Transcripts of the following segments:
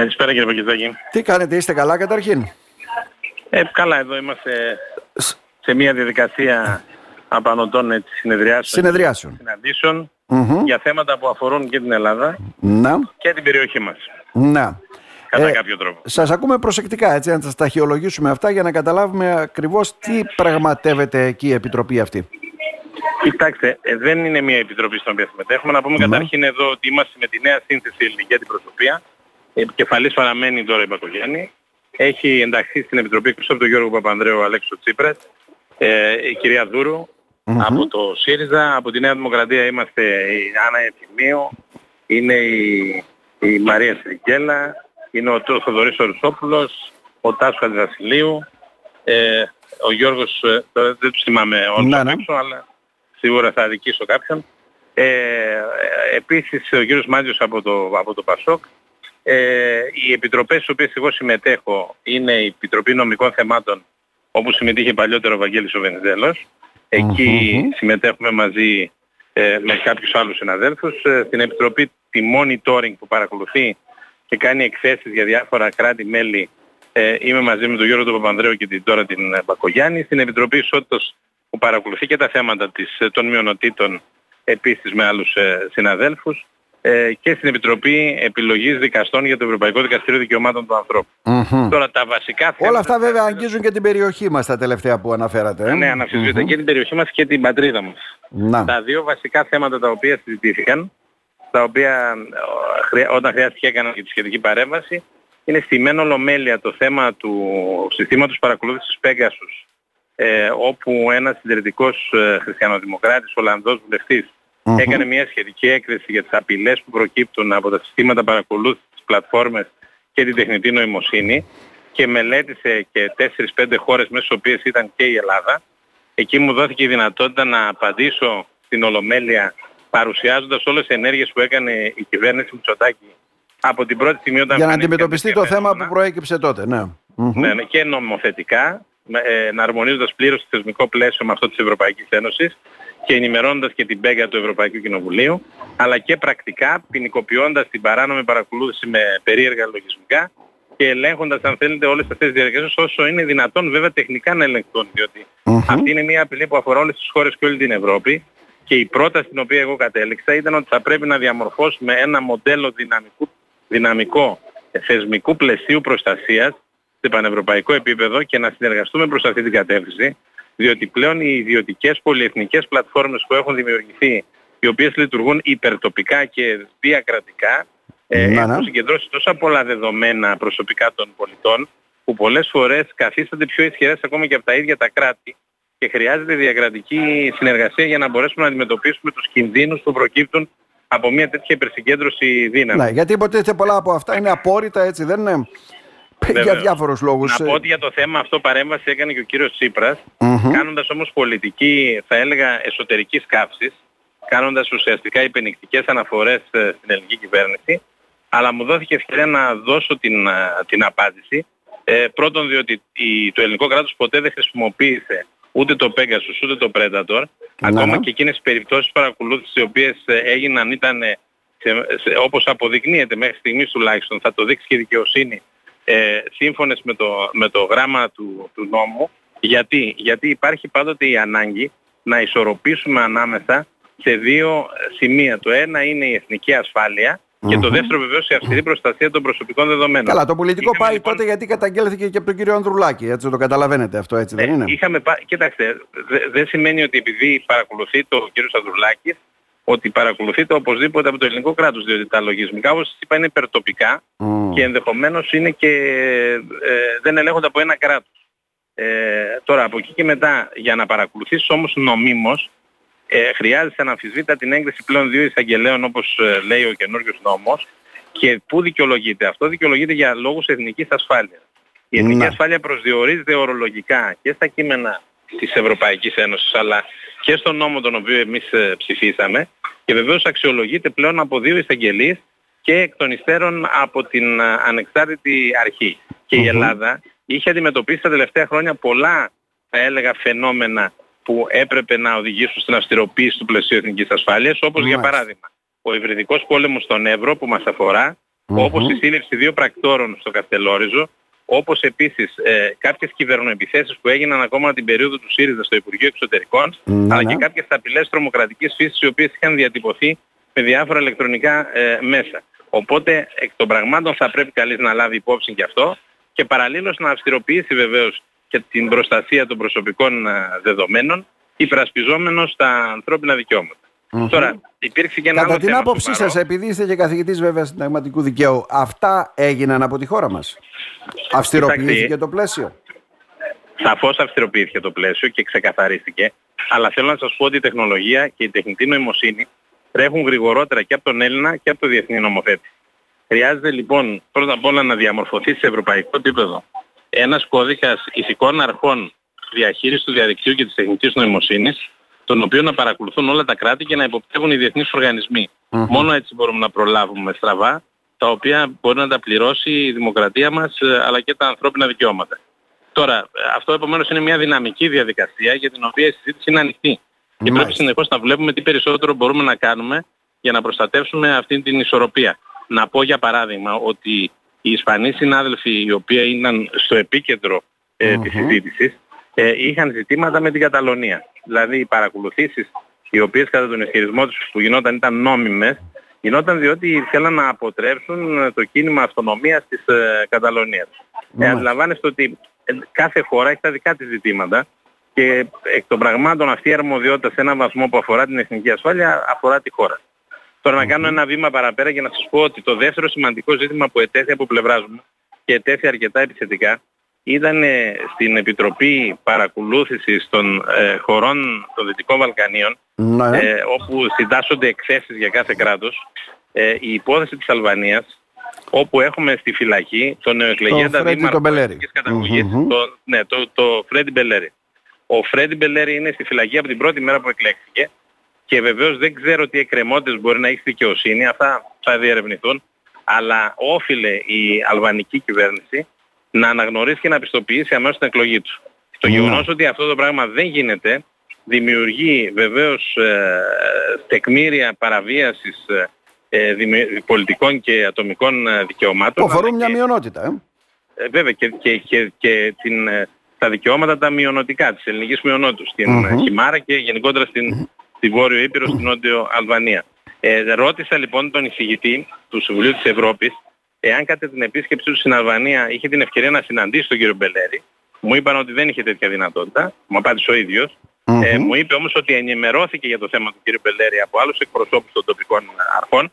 Καλησπέρα κύριε Παγκητάκη. Τι κάνετε, είστε καλά καταρχήν; Ε, καλά, εδώ είμαστε σε μια διαδικασία απανοτών έτσι, συνεδριάσεων, Συνεδριάσεων. συναντήσεων Μμμ. για θέματα που αφορούν και την Ελλάδα Να, και την περιοχή μας. να. Κατά Ε, κάποιο τρόπο. Σας ακούμε προσεκτικά έτσι, να σας ταχυολογήσουμε αυτά για να καταλάβουμε ακριβώς τι πραγματεύεται εκεί η Επιτροπή αυτή. Κοιτάξτε, ε, δεν είναι μια επιτροπή στην οποία συμμετέχουμε. Να πούμε Ναι. καταρχήν εδώ ότι είμαστε με τη νέα σύνθεση ελληνική αντιπροσωπεία. Επικεφαλής παραμένει τώρα η Μπακογιάννη. Έχει ενταχθεί στην Επιτροπή εκτός από τον Γιώργο Παπανδρέου ο Αλέξο Τσίπρας, ε, η κυρία Δούρου, Μμμ. από το ΣΥΡΙΖΑ, από τη Νέα Δημοκρατία είμαστε η Άννα Εφημίου, είναι η, η Μαρία Συρικέλα, είναι ο Τ- Θοδωρής Ορουσόπουλος, ο Τάσος Χατζηβασιλείου, ε, ο Γιώργος, ε, τώρα δεν τους θυμάμαι όλους Ναι, απ' ναι. έξω, αλλά σίγουρα θα αδικήσω κάποιον. Ε, ε, επίσης ο κύριος Μάτζιος από το, από το Πασόκ. Ε, οι επιτροπές στις οποίες εγώ συμμετέχω είναι η Επιτροπή Νομικών Θεμάτων όπου συμμετείχε παλιότερο ο Βαγγέλης ο Βενιζέλος. Εκεί Μμμ. συμμετέχουμε μαζί ε, με κάποιους άλλους συναδέλφους. Ε, στην Επιτροπή τη monitoring που παρακολουθεί και κάνει εκθέσεις για διάφορα κράτη-μέλη ε, είμαι μαζί με τον Γιώργο τον Παπανδρέου και την, τώρα την ε, Μπακογιάννη. Στην Επιτροπή Ισότητας που παρακολουθεί και τα θέματα της, ε, των μειονοτήτων επίσης με άλλους ε, συναδέλφους ε, και στην Επιτροπή Επιλογής Δικαστών για το Ευρωπαϊκό Δικαστήριο Δικαιωμάτων του Ανθρώπου. Μμμ. Τώρα τα βασικά θέματα... Όλα αυτά βέβαια αγγίζουν και την περιοχή μας τα τελευταία που αναφέρατε. ε. Ναι, αναμφισβήτητα και την περιοχή μας και την πατρίδα μας. Να. Τα δύο βασικά θέματα τα οποία συζητήθηκαν, τα οποία ε, χρειά- όταν χρειάστηκε έκανα και τη σχετική παρέμβαση, είναι στη μεν ολομέλεια το θέμα του συστήματος παρακολούθησης Pegasus, ε, όπου ένας συντηρητικός ε, χριστιανοδημοκράτης, Ολλανδός βουλευτής, Μμμ. έκανε μια σχετική έκθεση για τις απειλές που προκύπτουν από τα συστήματα παρακολούθησης, τις πλατφόρμες και την τεχνητή νοημοσύνη και μελέτησε και 4-5 χώρες μέσα στις οποίες ήταν και η Ελλάδα. Εκεί μου δόθηκε η δυνατότητα να απαντήσω στην Ολομέλεια παρουσιάζοντας όλες τις ενέργειες που έκανε η κυβέρνηση Μητσοτάκη από την πρώτη στιγμή όταν Για να εμφανίστηκε αντιμετωπιστεί τέτοια το θέμα που φαινόμενα. προέκυψε τότε. Ναι. Μμμ. Ναι, ναι, και νομοθετικά, με, ε, να αρμονίζοντας πλήρως το θεσμικό πλαίσιο με αυτό της Ευρωπαϊκής Ένωσης και ενημερώνοντας και την πέγα του Ευρωπαϊκού Κοινοβουλίου, αλλά και πρακτικά ποινικοποιώντας την παράνομη παρακολούθηση με περίεργα λογισμικά και ελέγχοντας αν θέλετε όλες αυτές τις διαδικασίες όσο είναι δυνατόν βέβαια τεχνικά να ελεγχθούν, διότι Μμμ. αυτή είναι μια απειλή που αφορά όλες τις χώρες και όλη την Ευρώπη και η πρόταση την οποία εγώ κατέληξα ήταν ότι θα πρέπει να διαμορφώσουμε ένα μοντέλο δυναμικού, δυναμικό ε, θεσμικού πλαισίου προστασίας σε πανευρωπαϊκό επίπεδο και να συνεργαστούμε προς αυτή την κατεύθυνση, διότι πλέον οι ιδιωτικές πολυεθνικές πλατφόρμες που έχουν δημιουργηθεί, οι οποίες λειτουργούν υπερτοπικά και διακρατικά, ε, Να, ναι. έχουν συγκεντρώσει τόσα πολλά δεδομένα προσωπικά των πολιτών, που πολλές φορές καθίστανται πιο ισχυρές ακόμα και από τα ίδια τα κράτη και χρειάζεται διακρατική συνεργασία για να μπορέσουμε να αντιμετωπίσουμε τους κινδύνους που προκύπτουν από μια τέτοια υπερσυγκέντρωση δύναμη. Ναι, γιατί υποτίθεται πολλά από αυτά είναι απόρριτα έτσι, δεν είναι; Για Βεβαίως. διάφορους λόγους. Να πω ότι για το θέμα αυτό παρέμβαση έκανε και ο κύριος Τσίπρας, Μμμ. κάνοντας όμως πολιτική, θα έλεγα, εσωτερικής καύσης, κάνοντας ουσιαστικά υπενικτικές αναφορές ε, στην ελληνική κυβέρνηση, αλλά μου δόθηκε ευκαιρία να δώσω την, ε, την απάντηση. Ε, πρώτον διότι η- το ελληνικό κράτος ποτέ δεν χρησιμοποίησε ούτε το Pegasus ούτε το Predator, ακόμα ναι. και εκείνες τις περιπτώσεις παρακολούθησης οι οποίες ε, έγιναν ήταν ε, σε, σε, όπως αποδεικνύεται μέχρι στιγμής τουλάχιστον, θα το δείξει και η δικαιοσύνη, ε, σύμφωνες με το, με το γράμμα του, του νόμου. Γιατί; Γιατί υπάρχει πάντοτε η ανάγκη να ισορροπήσουμε ανάμεσα σε δύο ε, σημεία. Το ένα είναι η εθνική ασφάλεια και το Μμμ. δεύτερο βεβαίως η αυστηρή προστασία των προσωπικών δεδομένων. Καλά, το πολιτικό Είχαμε, πάει λοιπόν, τότε γιατί καταγγέλθηκε και από τον κύριο Ανδρουλάκη. Έτσι το καταλαβαίνετε αυτό, έτσι δεν ε, είναι; Είχαμε πά... Κοιτάξτε, δε- δεν σημαίνει ότι επειδή παρακολουθεί το κύριος Σαδρουλάκης ότι παρακολουθείται οπωσδήποτε από το ελληνικό κράτος, διότι τα λογισμικά, όπως σας είπα, είναι υπερτοπικά Μμ. και ενδεχομένως είναι και ε, δεν ελέγχονται από ένα κράτος. Ε, τώρα, από εκεί και μετά, για να παρακολουθήσεις όμως νομίμως, ε, χρειάζεται αναμφισβήτητα την έγκριση πλέον δύο εισαγγελέων, όπως ε, λέει ο καινούργιος νόμος, και πού δικαιολογείται. Αυτό δικαιολογείται για λόγους εθνικής ασφάλειας. Η εθνική Ναι. ασφάλεια προσδιορίζεται ορολογικά και στα κείμενα της Ευρωπαϊκής Ένωσης, αλλά και στον νόμο τον οποίο εμείς ε, ψηφίσαμε και βεβαίως αξιολογείται πλέον από δύο εισαγγελίες και εκ των υστέρων από την α, ανεξάρτητη αρχή. Και η Μμμ. Ελλάδα είχε αντιμετωπίσει τα τελευταία χρόνια πολλά, θα έλεγα, φαινόμενα που έπρεπε να οδηγήσουν στην αυστηροποίηση του πλαισίου εθνικής ασφάλειας, όπως για Μάλιστα. παράδειγμα ο υβριδικός πόλεμος στον Εύρο που μας αφορά, όπως η σύλληψη δύο πρακτόρων στο Καστελόριζο, όπως επίσης ε, κάποιες κυβερνοεπιθέσεις που έγιναν ακόμα την περίοδο του ΣΥΡΙΖΑ στο Υπουργείο Εξωτερικών, Ναι, αλλά ναι. και κάποιες απειλές τρομοκρατικής φύσης οι οποίες είχαν διατυπωθεί με διάφορα ηλεκτρονικά ε, μέσα. Οπότε εκ των πραγμάτων θα πρέπει καλής να λάβει υπόψη και αυτό και παραλλήλως να αυστηροποιήσει βεβαίως και την προστασία των προσωπικών ε, δεδομένων υπερασπιζόμενος τα ανθρώπινα δικαιώματα. Μμμ. Τώρα, υπήρξε και ένα Κατά άλλο την θέμα άποψή σοβαρό. σας, επειδή είστε και καθηγητής βέβαια συνταγματικού δικαίου, αυτά έγιναν από τη χώρα μας; Αυστηροποιήθηκε Κοιτάξτε, το πλαίσιο; Σαφώς αυστηροποιήθηκε το πλαίσιο και ξεκαθαρίστηκε, αλλά θέλω να σας πω ότι η τεχνολογία και η τεχνητή νοημοσύνη τρέχουν γρηγορότερα και από τον Έλληνα και από το διεθνή νομοθέτη. Χρειάζεται λοιπόν πρώτα απ' όλα να διαμορφωθεί σε ευρωπαϊκό επίπεδο ένας κώδικας ηθικών αρχών διαχείρισης του διαδικτύου και της τεχνητής νοημοσύνης, τον οποίο να παρακολουθούν όλα τα κράτη και να υποπτεύουν οι διεθνείς οργανισμοί. Μμμ. Μόνο έτσι μπορούμε να προλάβουμε στραβά, τα οποία μπορεί να τα πληρώσει η δημοκρατία μας, ε, αλλά και τα ανθρώπινα δικαιώματα. Τώρα, ε, αυτό επομένως είναι μια δυναμική διαδικασία για την οποία η συζήτηση είναι ανοιχτή. Και πρέπει Μάλιστα. συνεχώς να βλέπουμε τι περισσότερο μπορούμε να κάνουμε για να προστατεύσουμε αυτή την ισορροπία. Να πω για παράδειγμα ότι οι Ισπανοί συνάδελφοι οι οποίοι ήταν στο επίκεντρο ε, της Μμμ. συζήτησης ε, είχαν ζητήματα με την Καταλωνία. Δηλαδή οι παρακολουθήσεις οι οποίες κατά τον ισχυρισμό τους που γινόταν ήταν νόμιμες γινόταν διότι θέλαν να αποτρέψουν ε, το κίνημα αυτονομίας της ε, Καταλωνίας. Ε, Μάλιστα. αντιλαμβάνεστε ότι ε, κάθε χώρα έχει τα δικά της ζητήματα και εκ των πραγμάτων αυτή η αρμοδιότητα σε έναν βαθμό που αφορά την εθνική ασφάλεια αφορά τη χώρα. Τώρα να κάνω ένα βήμα παραπέρα για να σας πω ότι το δεύτερο σημαντικό ζήτημα που ετέθη από πλευράς μου και ετέθη αρκετά επιθετικά ήταν ε, στην Επιτροπή Παρακολούθησης των ε, χωρών των Δυτικών Βαλκανίων Ναι. ε, όπου συντάσσονται εκθέσεις για κάθε κράτος ε, η υπόθεση της Αλβανίας όπου έχουμε στη φυλακή τον νεοεκλεγέντα Φρέντι δήμαρχο τον Μπελέρη. εθνικής καταγωγής, Μμμ. το, ναι, το, το Φρέντι Μπελέρη. Ο Φρέντι Μπελέρη είναι στη φυλακή από την πρώτη μέρα που εκλέχθηκε και βεβαίως δεν ξέρω τι εκκρεμότητες μπορεί να έχει στη δικαιοσύνη, αυτά θα διερευνηθούν, αλλά όφιλε η αλβανική κυβέρνηση να αναγνωρίσει και να πιστοποιήσει αμέσως την εκλογή τους. Το Ναι. γεγονός ότι αυτό το πράγμα δεν γίνεται δημιουργεί βεβαίως ε, τεκμήρια παραβίασης ε, ε, δημι- πολιτικών και ατομικών ε, δικαιωμάτων. Που αφορούν αλλά μια και- μειονότητα. Ε. ε, βέβαια και, και, και, και την, ε, τα δικαιώματα τα μειονοτικά της ελληνικής μειονότητας στην Μμμ. ε, Χιμάρα και γενικότερα στην, στη Βόρειο Ήπειρο, στην Νότιο Αλβανία. Ε, ρώτησα λοιπόν τον εισηγητή του Συμβουλίου της Ευρώπης εάν κατά την επίσκεψή τους στην Αλβανία είχε την ευκαιρία να συναντήσει τον κύριο Μπελέρη. Μου είπαν ότι δεν είχε τέτοια δυνατότητα. Μου απάντησε ο ίδιος. Μμμ. Ε, μου είπε όμως ότι ενημερώθηκε για το θέμα του κύριου Μπελέρη από άλλους εκπροσώπους των τοπικών αρχών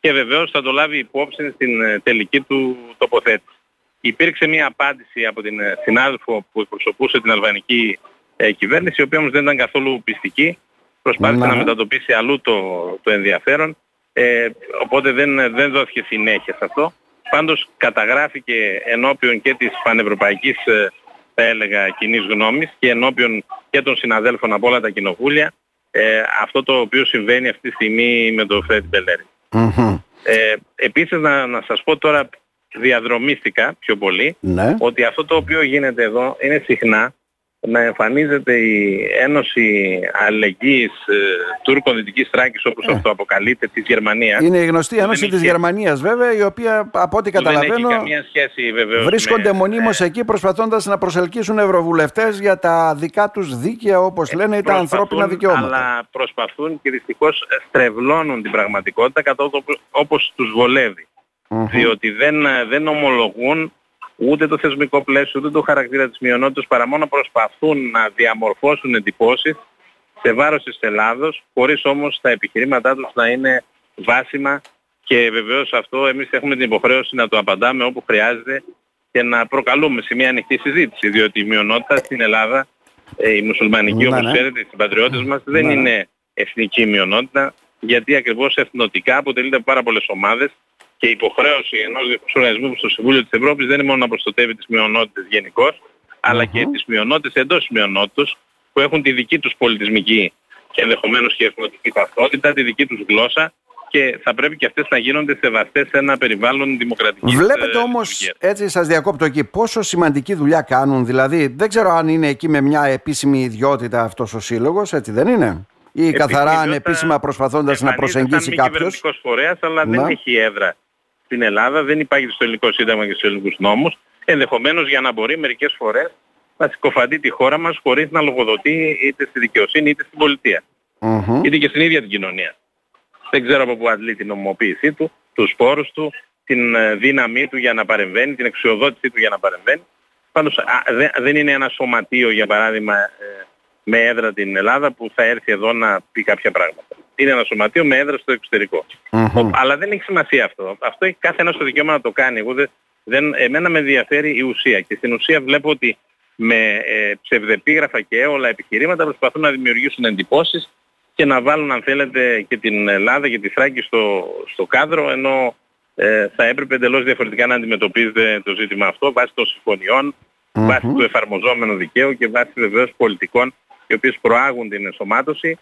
και βεβαίως θα το λάβει υπόψη στην ε, τελική του τοποθέτηση. Υπήρξε μια απάντηση από την ε, συνάδελφο που εκπροσωπούσε την αλβανική ε, κυβέρνηση, η οποία όμως δεν ήταν καθόλου πιστική. Προσπάθησε Ναι. να μετατοπίσει αλλού το, το ενδιαφέρον, ε, οπότε δεν, δεν δόθηκε συνέχεια σε αυτό. Πάντως καταγράφηκε ενώπιον και της πανευρωπαϊκής ε, θα έλεγα κοινής γνώμης και ενώπιον και των συναδέλφων από όλα τα κοινοβούλια ε, αυτό το οποίο συμβαίνει αυτή τη στιγμή με τον Φρέντ Μπελέρη. Μμμ. Ε, επίσης να, να σας πω τώρα διαδρομίστηκα πιο πολύ Ναι. ότι αυτό το οποίο γίνεται εδώ είναι συχνά να εμφανίζεται η Ένωση Αλληλεγγύης ε, Τούρκων Δυτικής Θράκης όπως Ε. αυτό αποκαλείται της Γερμανίας Είναι η γνωστή δεν ένωση έχει της σχέση. Γερμανίας βέβαια η οποία από ό,τι που δεν καταλαβαίνω έχει καμία σχέση βεβαίως βρίσκονται με- μονίμως εκεί προσπαθώντας να προσελκύσουν ευρωβουλευτές για τα δικά τους δίκαια όπως λένε ή τα προσπαθούν, ανθρώπινα δικαιώματα. Αλλά προσπαθούν και δυστυχώς στρεβλώνουν την πραγματικότητα κατά όπως, όπως τους βολεύει. Μμμ. διότι δεν, ε, δεν ομολογούν ούτε το θεσμικό πλαίσιο, ούτε το χαρακτήρα της μειονότητας, παρά μόνο προσπαθούν να διαμορφώσουν εντυπώσεις σε βάρος της Ελλάδος, χωρίς όμως τα επιχειρήματά τους να είναι βάσιμα και βεβαίως αυτό εμείς έχουμε την υποχρέωση να το απαντάμε όπου χρειάζεται και να προκαλούμε σε μια ανοιχτή συζήτηση, διότι η μειονότητα στην Ελλάδα, ε, η μουσουλμανική Ναι, όπως ναι. ξέρετε, οι συμπατριώτες μας δεν Ναι, ναι. είναι εθνική μειονότητα, γιατί ακριβώς εθνοτικά αποτελείται από πάρα πολλές ομάδες και η υποχρέωση ενός διεθνούς οργανισμού στο Συμβούλιο της Ευρώπης δεν είναι μόνο να προστατεύει τις μειονότητες γενικώς, αλλά και τις μειονότητες εντός της μειονότητας που έχουν τη δική τους πολιτισμική και ενδεχομένως και εθνοτική ταυτότητα, τη δική τους γλώσσα και θα πρέπει και αυτές να γίνονται σεβαστές σε ένα περιβάλλον δημοκρατικής Βλέπετε ε, όμως, λειτουργίας. έτσι σας διακόπτω εκεί, πόσο σημαντική δουλειά κάνουν. Δηλαδή, δεν ξέρω αν είναι εκεί με μια επίσημη ιδιότητα αυτός ο σύλλογος, έτσι δεν είναι; Ή καθαρά Επίσημη ανεπίσημα προσπαθώντας να εμφανίζεται προσεγγίσει σαν μη κάποιος; κυβερνητικός φορέας, αλλά δεν Ναι. έχει έδρα στην Ελλάδα, δεν υπάρχει στο ελληνικό σύνταγμα και στους ελληνικούς νόμους, ενδεχομένως για να μπορεί μερικές φορές να συκοφαντεί τη χώρα μας χωρίς να λογοδοτεί είτε στη δικαιοσύνη είτε στην πολιτεία. Mm-hmm. Είτε και στην ίδια την κοινωνία. Δεν ξέρω από πού αντλεί την νομιμοποίησή του, τους σπόρους του, την ε, δύναμή του για να παρεμβαίνει, την εξουσιοδότησή του για να παρεμβαίνει. Πάντως δεν είναι ένα σωματείο για παράδειγμα ε, με έδρα την Ελλάδα που θα έρθει εδώ να πει κάποια πράγματα. Είναι ένα σωματείο με έδρα στο εξωτερικό. Mm-hmm. Αλλά δεν έχει σημασία αυτό. Αυτό έχει κάθε ένας το δικαίωμα να το κάνει. Εγώ δεν, δεν, εμένα με ενδιαφέρει η ουσία και στην ουσία βλέπω ότι με ε, ψευδεπίγραφα και όλα επιχειρήματα προσπαθούν να δημιουργήσουν εντυπώσεις και να βάλουν αν θέλετε και την Ελλάδα και τη Θράκη στο, στο κάδρο ενώ ε, θα έπρεπε εντελώς διαφορετικά να αντιμετωπίζεται το ζήτημα αυτό βάσει των συμφωνιών, mm-hmm. βάσει του εφαρμοζόμενου δικαίου και βάσει βεβαίως πολιτικών οι οποίες προάγουν την ενσωμάτωση,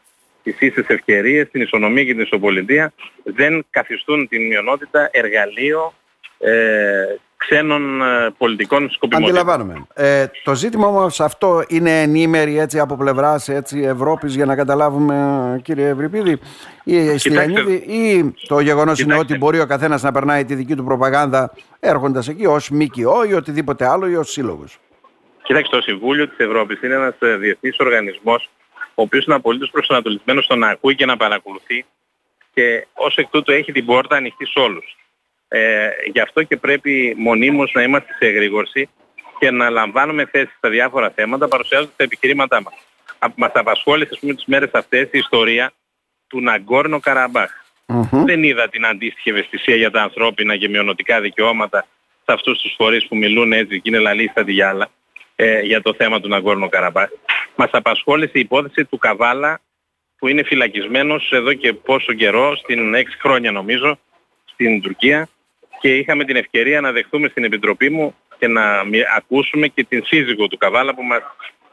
τις ίσες ευκαιρίες, την ισονομία και την ισοπολιτεία, δεν καθιστούν την μειονότητα εργαλείο ε, ξένων ε, πολιτικών σκοπιμότητων. Αντιλαμβάνομαι. Ε, το ζήτημα όμως αυτό είναι ενήμερη έτσι από πλευράς έτσι, Ευρώπης για να καταλάβουμε κύριε Ευρυπίδη ή Στυλιανίδη ή το γεγονός είναι ότι μπορεί ο καθένας να περνάει τη δική του προπαγάνδα έρχοντας εκεί ως ΜΚΟ ή οτιδήποτε άλλο ή ως σύλλογος. Κοιτάξτε, το Συμβούλιο της Ευρώπης είναι ένας ε, διεθνής οργανισμός ο οποίος είναι απολύτως προσανατολισμένος στο να ακούει και να παρακολουθεί και ως εκ τούτου έχει την πόρτα ανοιχτή σε όλους. Ε, γι' αυτό και πρέπει μονίμως να είμαστε σε εγρήγορση και να λαμβάνουμε θέση στα διάφορα θέματα παρουσιάζοντας τα επιχειρήματά μας. Μας απασχόλησε ας πούμε τις μέρες αυτές η ιστορία του Ναγκόρνο Καραμπάχ. Mm-hmm. Δεν είδα την αντίστοιχη ευαισθησία για τα ανθρώπινα και μειονοτικά δικαιώματα σε αυτούς τους φορείς που μιλούν έτσι και είναι λαλίστα τη γυάλα ε, για το θέμα του Ναγκόρνο Καραμπάχ. Μας απασχόλησε η υπόθεση του Καβάλα που είναι φυλακισμένος εδώ και πόσο καιρό, στην 6 χρόνια νομίζω, στην Τουρκία και είχαμε την ευκαιρία να δεχθούμε στην Επιτροπή μου και να ακούσουμε και την σύζυγο του Καβάλα που μας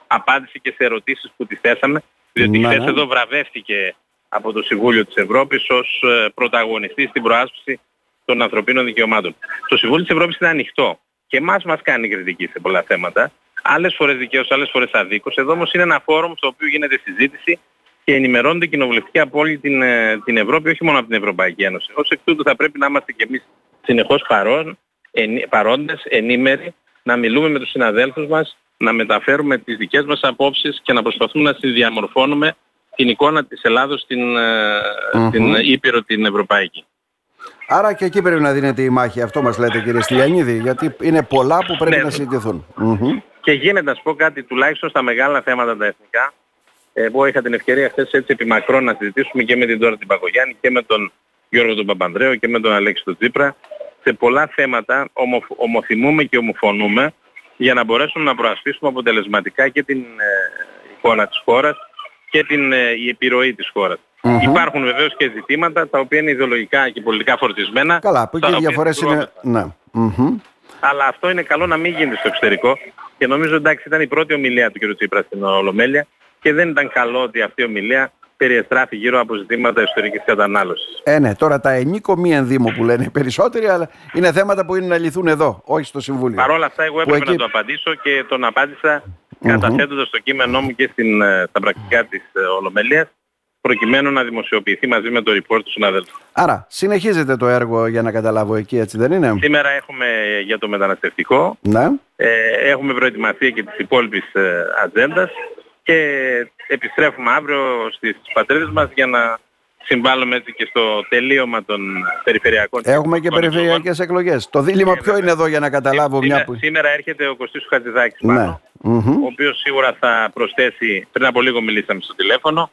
απάντησε και σε ερωτήσεις που τη θέσαμε διότι ναι. χθες εδώ βραβεύτηκε από το Συμβούλιο της Ευρώπης ως ε, πρωταγωνιστής στην προάσπιση των ανθρωπίνων δικαιωμάτων. Το Συμβούλιο της Ευρώπης είναι ανοιχτό και εμάς μας κάνει κριτική σε πολλά θέματα. Άλλες φορές δικαίως, άλλες φορές αδίκως. Εδώ όμως είναι ένα φόρουμ στο οποίο γίνεται συζήτηση και ενημερώνονται κοινοβουλευτικά από όλη την, ε, την Ευρώπη, όχι μόνο από την Ευρωπαϊκή Ένωση. Ως εκ τούτου θα πρέπει να είμαστε κι εμείς συνεχώς παρόν, εν, παρόντες, ενήμεροι, να μιλούμε με τους συναδέλφους μας, να μεταφέρουμε τις δικές μας απόψεις και να προσπαθούμε να συνδιαμορφώνουμε την εικόνα της Ελλάδος στην, mm-hmm. την Ήπειρο την Ευρωπαϊκή. Άρα και εκεί πρέπει να δίνεται η μάχη, αυτό μας λέτε κύριε Στυλιανίδη, γιατί είναι πολλά που πρέπει ναι, να συζητηθούν. Και γίνεται να σου πω κάτι τουλάχιστον στα μεγάλα θέματα τα εθνικά. Εγώ είχα την ευκαιρία χθες έτσι επί μακρόν να συζητήσουμε και με την τώρα την Παγκογιάννη και με τον Γιώργο τον Παπανδρέο και με τον Αλέξη τον Τσίπρα. Σε πολλά θέματα ομο, ομοθυμούμε και ομοφωνούμε για να μπορέσουμε να προασπίσουμε αποτελεσματικά και την ε, εικόνα της χώρας και την, ε, η επιρροή της χώρας. Mm-hmm. Υπάρχουν βεβαίως και ζητήματα τα οποία είναι ιδεολογικά και πολιτικά φορτισμένα. Καλά, που και οι διαφορές είναι... Ναι. Mm-hmm. Αλλά αυτό είναι καλό να μην γίνεται στο εξωτερικό και νομίζω εντάξει ήταν η πρώτη ομιλία του κ. Τσίπρα στην Ολομέλεια και δεν ήταν καλό ότι αυτή η ομιλία περιεστράφει γύρω από ζητήματα εσωτερικής κατανάλωσης. Ε, ναι, τώρα τα ενίκο μη ενδύμο που λένε περισσότεροι, αλλά είναι θέματα που είναι να λυθούν εδώ, όχι στο Συμβούλιο. Παρ' όλα αυτά εγώ έπρεπε εκεί... να το απαντήσω και τον απάντησα mm-hmm. καταθέτοντας το κείμενό μου και στην, ε, στα πρακτικά της ε, Ολομελίας προκειμένου να δημοσιοποιηθεί μαζί με το report του συναδέλφου. Άρα, συνεχίζεται το έργο για να καταλάβω εκεί, έτσι δεν είναι; Σήμερα έχουμε για το μεταναστευτικό. Ναι. Ε, έχουμε προετοιμασία και της υπόλοιπης ε, ατζέντας και επιστρέφουμε αύριο στις πατρίδες μας για να συμβάλλουμε έτσι και στο τελείωμα των περιφερειακών Έχουμε και περιφερειακές εκλογές. Το δίλημα ποιο είναι εδώ για να καταλάβω σήμερα, μια που... Σήμερα έρχεται ο Κωστής Χατζηδάκης ναι. πάνω, ο οποίος σίγουρα θα προσθέσει, πριν από λίγο μιλήσαμε στο τηλέφωνο,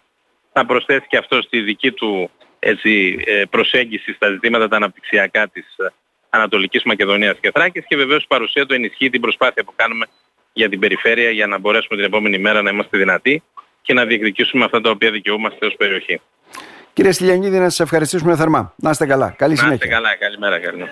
θα προσθέσει και αυτό στη δική του έτσι, ε, προσέγγιση στα ζητήματα τα αναπτυξιακά της ε, Ανατολικής Μακεδονίας και Θράκης και βεβαίως η παρουσία του ενισχύει την προσπάθεια που κάνουμε για την περιφέρεια για να μπορέσουμε την επόμενη μέρα να είμαστε δυνατοί και να διεκδικήσουμε αυτά τα οποία δικαιούμαστε ως περιοχή. Κύριε Στυλιανίδη, να σας ευχαριστήσουμε θερμά. Να είστε καλά. Καλή συνέχεια. Να είστε καλά. Καλημέρα. Καλημέρα.